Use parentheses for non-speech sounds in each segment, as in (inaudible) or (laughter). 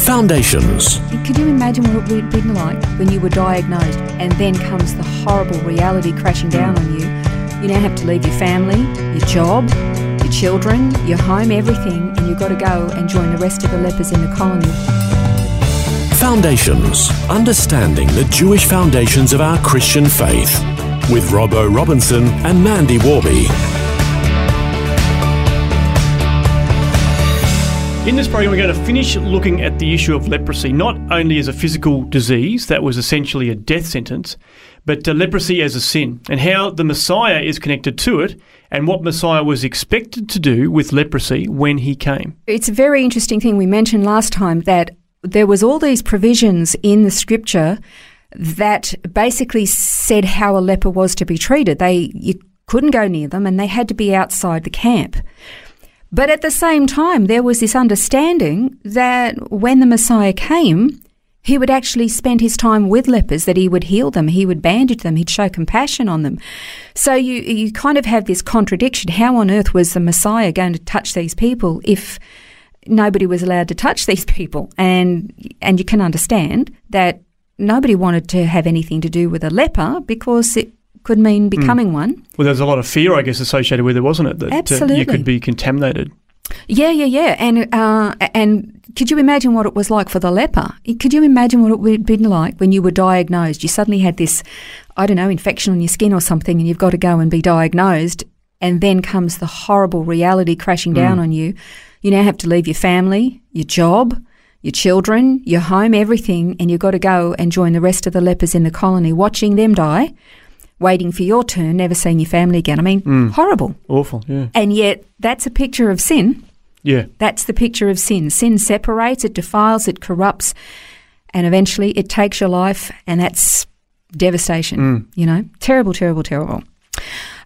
Foundations. Could you imagine what it would have been like when you were diagnosed and then comes the horrible reality crashing down on you? You now have to leave your family, your job, your children, your home, everything, and you've got to go and join the rest of the lepers in the colony. Foundations. Understanding the Jewish foundations of our Christian faith. With Robbo Robinson and Mandy Warby. In this program, we're going to finish looking at the issue of leprosy, not only as a physical disease that was essentially a death sentence, but uh, leprosy as a sin, and how the Messiah is connected to it, and what Messiah was expected to do with leprosy when he came. It's a very interesting thing we mentioned last time that there was all these provisions in the scripture that basically said how a leper was to be treated. They you couldn't go near them and they had to be outside the camp. But at the same time, there was this understanding that when the Messiah came, he would actually spend his time with lepers, that he would heal them, he would bandage them, he'd show compassion on them. So you, you kind of have this contradiction. How on earth was the Messiah going to touch these people if nobody was allowed to touch these people? And, and you can understand that nobody wanted to have anything to do with a leper because it could mean becoming one. Well, there's a lot of fear, I guess, associated with it, wasn't it? That uh, you could be contaminated. Yeah, yeah, yeah. And uh, and could you imagine what it was like for the leper? Could you imagine what it would have been like when you were diagnosed? You suddenly had this, I don't know, infection on your skin or something, and you've got to go and be diagnosed. And then comes the horrible reality crashing down on you. You now have to leave your family, your job, your children, your home, everything, and you've got to go and join the rest of the lepers in the colony, watching them die, waiting for your turn, never seeing your family again. I mean, mm. horrible. Awful, yeah. And yet, that's a picture of sin. Yeah. That's the picture of sin. Sin separates, it defiles, it corrupts, and eventually it takes your life, and that's devastation. Mm. You know, terrible, terrible, terrible.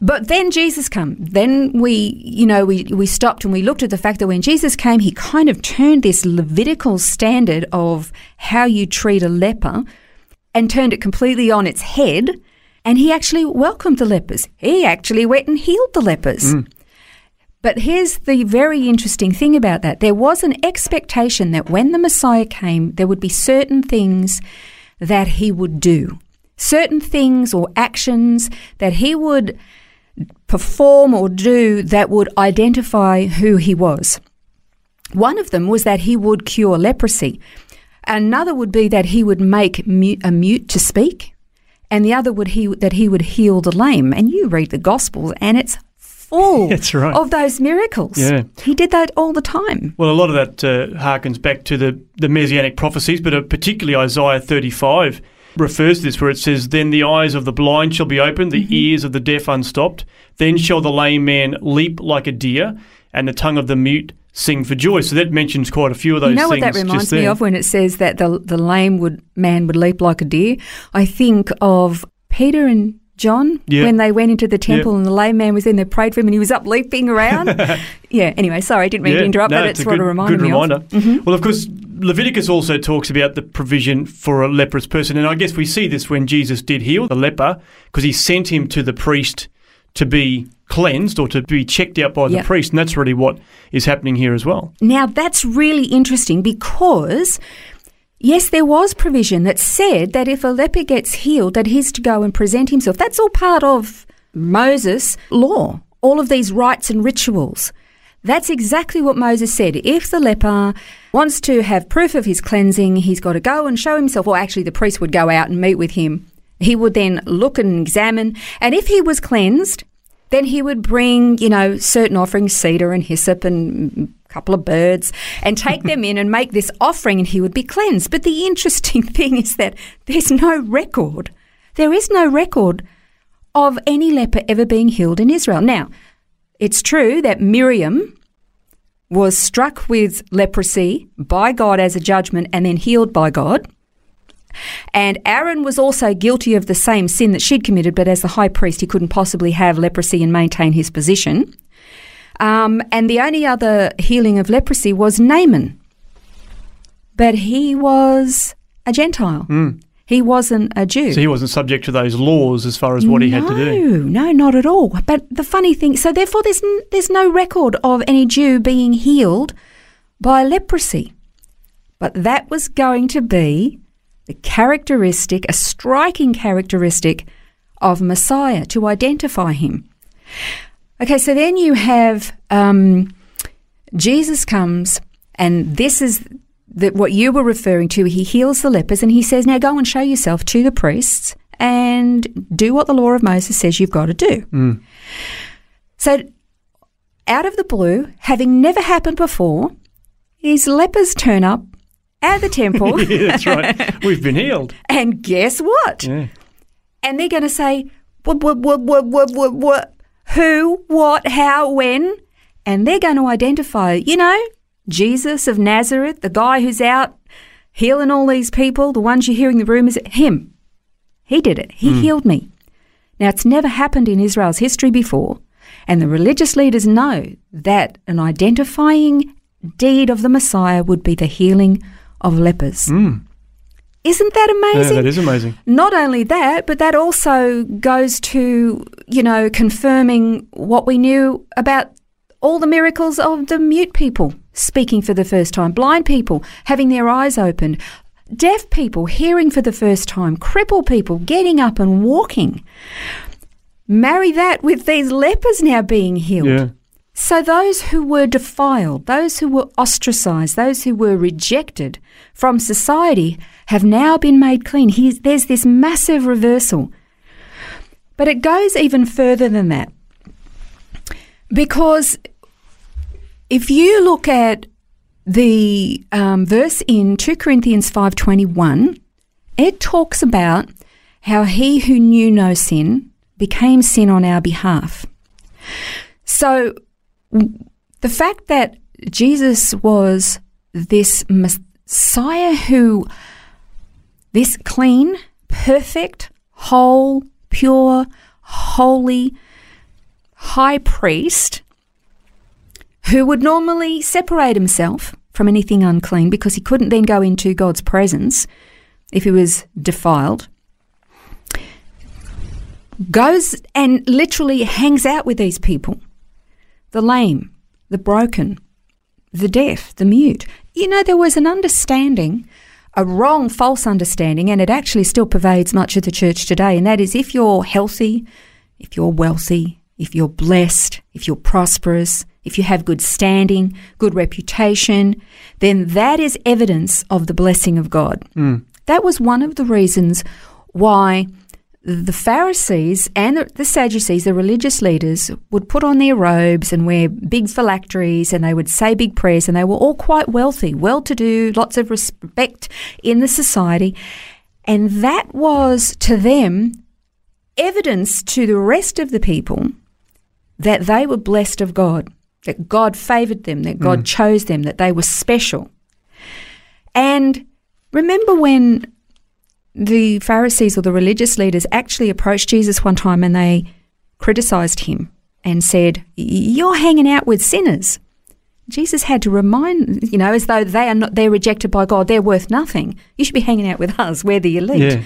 But then Jesus came. Then we, you know, we, we stopped and we looked at the fact that when Jesus came, he kind of turned this Levitical standard of how you treat a leper and turned it completely on its head. And he actually welcomed the lepers. He actually went and healed the lepers. Mm. But here's the very interesting thing about that. There was an expectation that when the Messiah came, there would be certain things that he would do, certain things or actions that he would perform or do that would identify who he was. One of them was that he would cure leprosy. Another would be that he would make mute, a mute to speak, and the other would he that he would heal the lame. And you read the Gospels, and it's full (laughs) That's right. of those miracles. Yeah. He did that all the time. Well, a lot of that uh, harkens back to the, the messianic prophecies, but uh, particularly Isaiah 35 refers to this, where it says, Then the eyes of the blind shall be opened, the ears of the deaf unstopped. Then shall the lame man leap like a deer, and the tongue of the mute sing for joy. So that mentions quite a few of those You know what that reminds me of when it says that the the lame would man would leap like a deer? I think of Peter and John Yeah. when they went into the temple and the lame man was in there, prayed for him, and he was up leaping around. (laughs) yeah. Anyway, sorry, I didn't mean to interrupt, no, but it's it's a what good, it reminded good reminder. Mm-hmm. Well, of course, Leviticus also talks about the provision for a leprous person, and I guess we see this when Jesus did heal the leper because he sent him to the priest to be cleansed or to be checked out by the priest, and that's really what is happening here as well. Now that's really interesting because. Yes, there was provision that said that if a leper gets healed, that he's to go and present himself. That's all part of Moses' law, all of these rites and rituals. That's exactly what Moses said. If the leper wants to have proof of his cleansing, he's got to go and show himself. Or actually, the priest would go out and meet with him. He would then look and examine. And if he was cleansed, then he would bring, you know, certain offerings, cedar and hyssop and a couple of birds, and take them in and make this offering, and he would be cleansed. But the interesting (laughs) thing is that there's no record. There is no record of any leper ever being healed in Israel. Now, it's true that Miriam was struck with leprosy by God as a judgment and then healed by God. And Aaron was also guilty of the same sin that she'd committed, but as the high priest, he couldn't possibly have leprosy and maintain his position. Um, and the only other healing of leprosy was Naaman. But he was a Gentile. He wasn't a Jew. So he wasn't subject to those laws as far as what he had to do. No, no, not at all. But the funny thing, so therefore, there's n- there's no record of any Jew being healed by leprosy. But that was going to be the characteristic, a striking characteristic of Messiah to identify him. Okay, so then you have um, Jesus comes, and this is the, what you were referring to. He heals the lepers, and he says, "Now go and show yourself to the priests and do what the law of Moses says you've got to do." So, out of the blue, having never happened before, these lepers turn up at the temple, (laughs) yeah, that's right. (laughs) We've been healed. and guess what? Yeah. And they're going to say, what, what, what, what, what, what, what, who, what, how, when? And they're going to identify, you know, Jesus of Nazareth, the guy who's out healing all these people, the ones you're hearing the rumours, him. He did it. He hmm. healed me. Now, it's never happened in Israel's history before, and the religious leaders know that an identifying deed of the Messiah would be the healing of lepers. Mm. Isn't that Yeah, amazing? that is amazing. Not only that, but that also goes to, you know, confirming what we knew about all the miracles of the mute people speaking for the first time, blind people having their eyes opened, deaf people hearing for the first time, crippled people getting up and walking. Marry that with these lepers now being healed. Yeah. So those who were defiled, those who were ostracized, those who were rejected from society have now been made clean. He's, there's this massive reversal. But it goes even further than that. Because if you look at the um, verse in 2 Corinthians 5:21, it talks about how he who knew no sin became sin on our behalf. So the fact that Jesus was this Messiah who, this clean, perfect, whole, pure, holy high priest who would normally separate himself from anything unclean because he couldn't then go into God's presence if he was defiled, goes and literally hangs out with these people the lame, the broken, the deaf, the mute. You know, there was an understanding, a wrong, false understanding, and it actually still pervades much of the church today, and that is if you're healthy, if you're wealthy, if you're blessed, if you're prosperous, if you have good standing, good reputation, then that is evidence of the blessing of God. Mm. That was one of the reasons why the Pharisees and the Sadducees, the religious leaders, would put on their robes and wear big phylacteries and they would say big prayers and they were all quite wealthy, well to do, lots of respect in the society. And that was to them evidence to the rest of the people that they were blessed of God, that God favoured them, that God mm. chose them, that they were special. And remember when the Pharisees or the religious leaders actually approached Jesus one time and they criticized him and said, You're hanging out with sinners. Jesus had to remind, you know, as though they are not, they're rejected by God, they're worth nothing. You should be hanging out with (laughs) us, we're the elite. Yeah.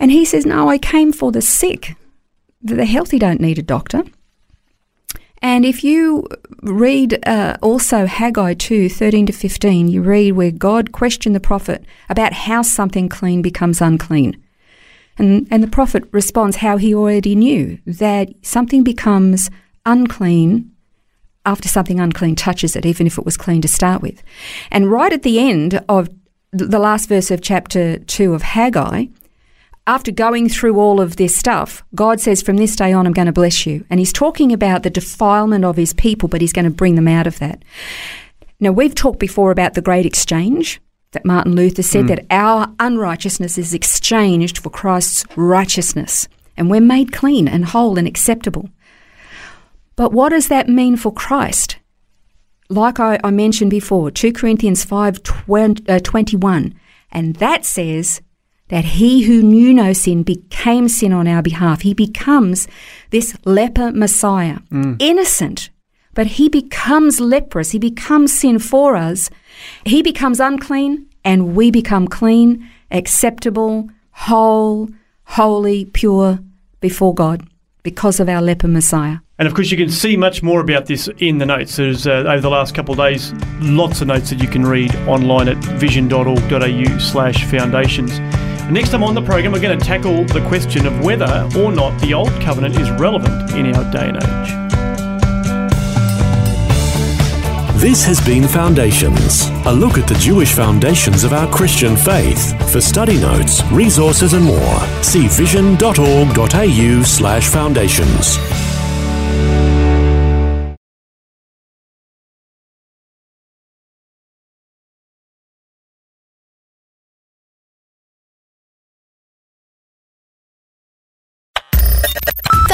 And he says, No, I came for the sick. The healthy don't need a doctor. And if you read uh, also Haggai 2 13 to 15, you read where God questioned the prophet about how something clean becomes unclean. And, and the prophet responds how he already knew that something becomes unclean after something unclean touches it, even if it was clean to start with. And right at the end of the last verse of chapter 2 of Haggai, after going through all of this stuff, God says, From this day on, I'm going to bless you. And He's talking about the defilement of His people, but He's going to bring them out of that. Now, we've talked before about the great exchange that Martin Luther said that our unrighteousness is exchanged for Christ's righteousness, and we're made clean and whole and acceptable. But what does that mean for Christ? like I, I mentioned before, 2 Corinthians 5 20, uh, 21, and that says that he who knew no sin became sin on our behalf. He becomes this leper Messiah, innocent, but he becomes leprous. He becomes sin for us. He becomes unclean, and we become clean, acceptable, whole, holy, pure before God because of our leper Messiah. And of course, you can see much more about this in the notes. There's uh, over the last couple of days, lots of notes that you can read online at vision.org.au slash foundations. Next time on the program, we're going to tackle the question of whether or not the Old Covenant is relevant in our day and age. This has been Foundations, a look at the Jewish foundations of our Christian faith. For study notes, resources, and more, see vision.org.au slash foundations.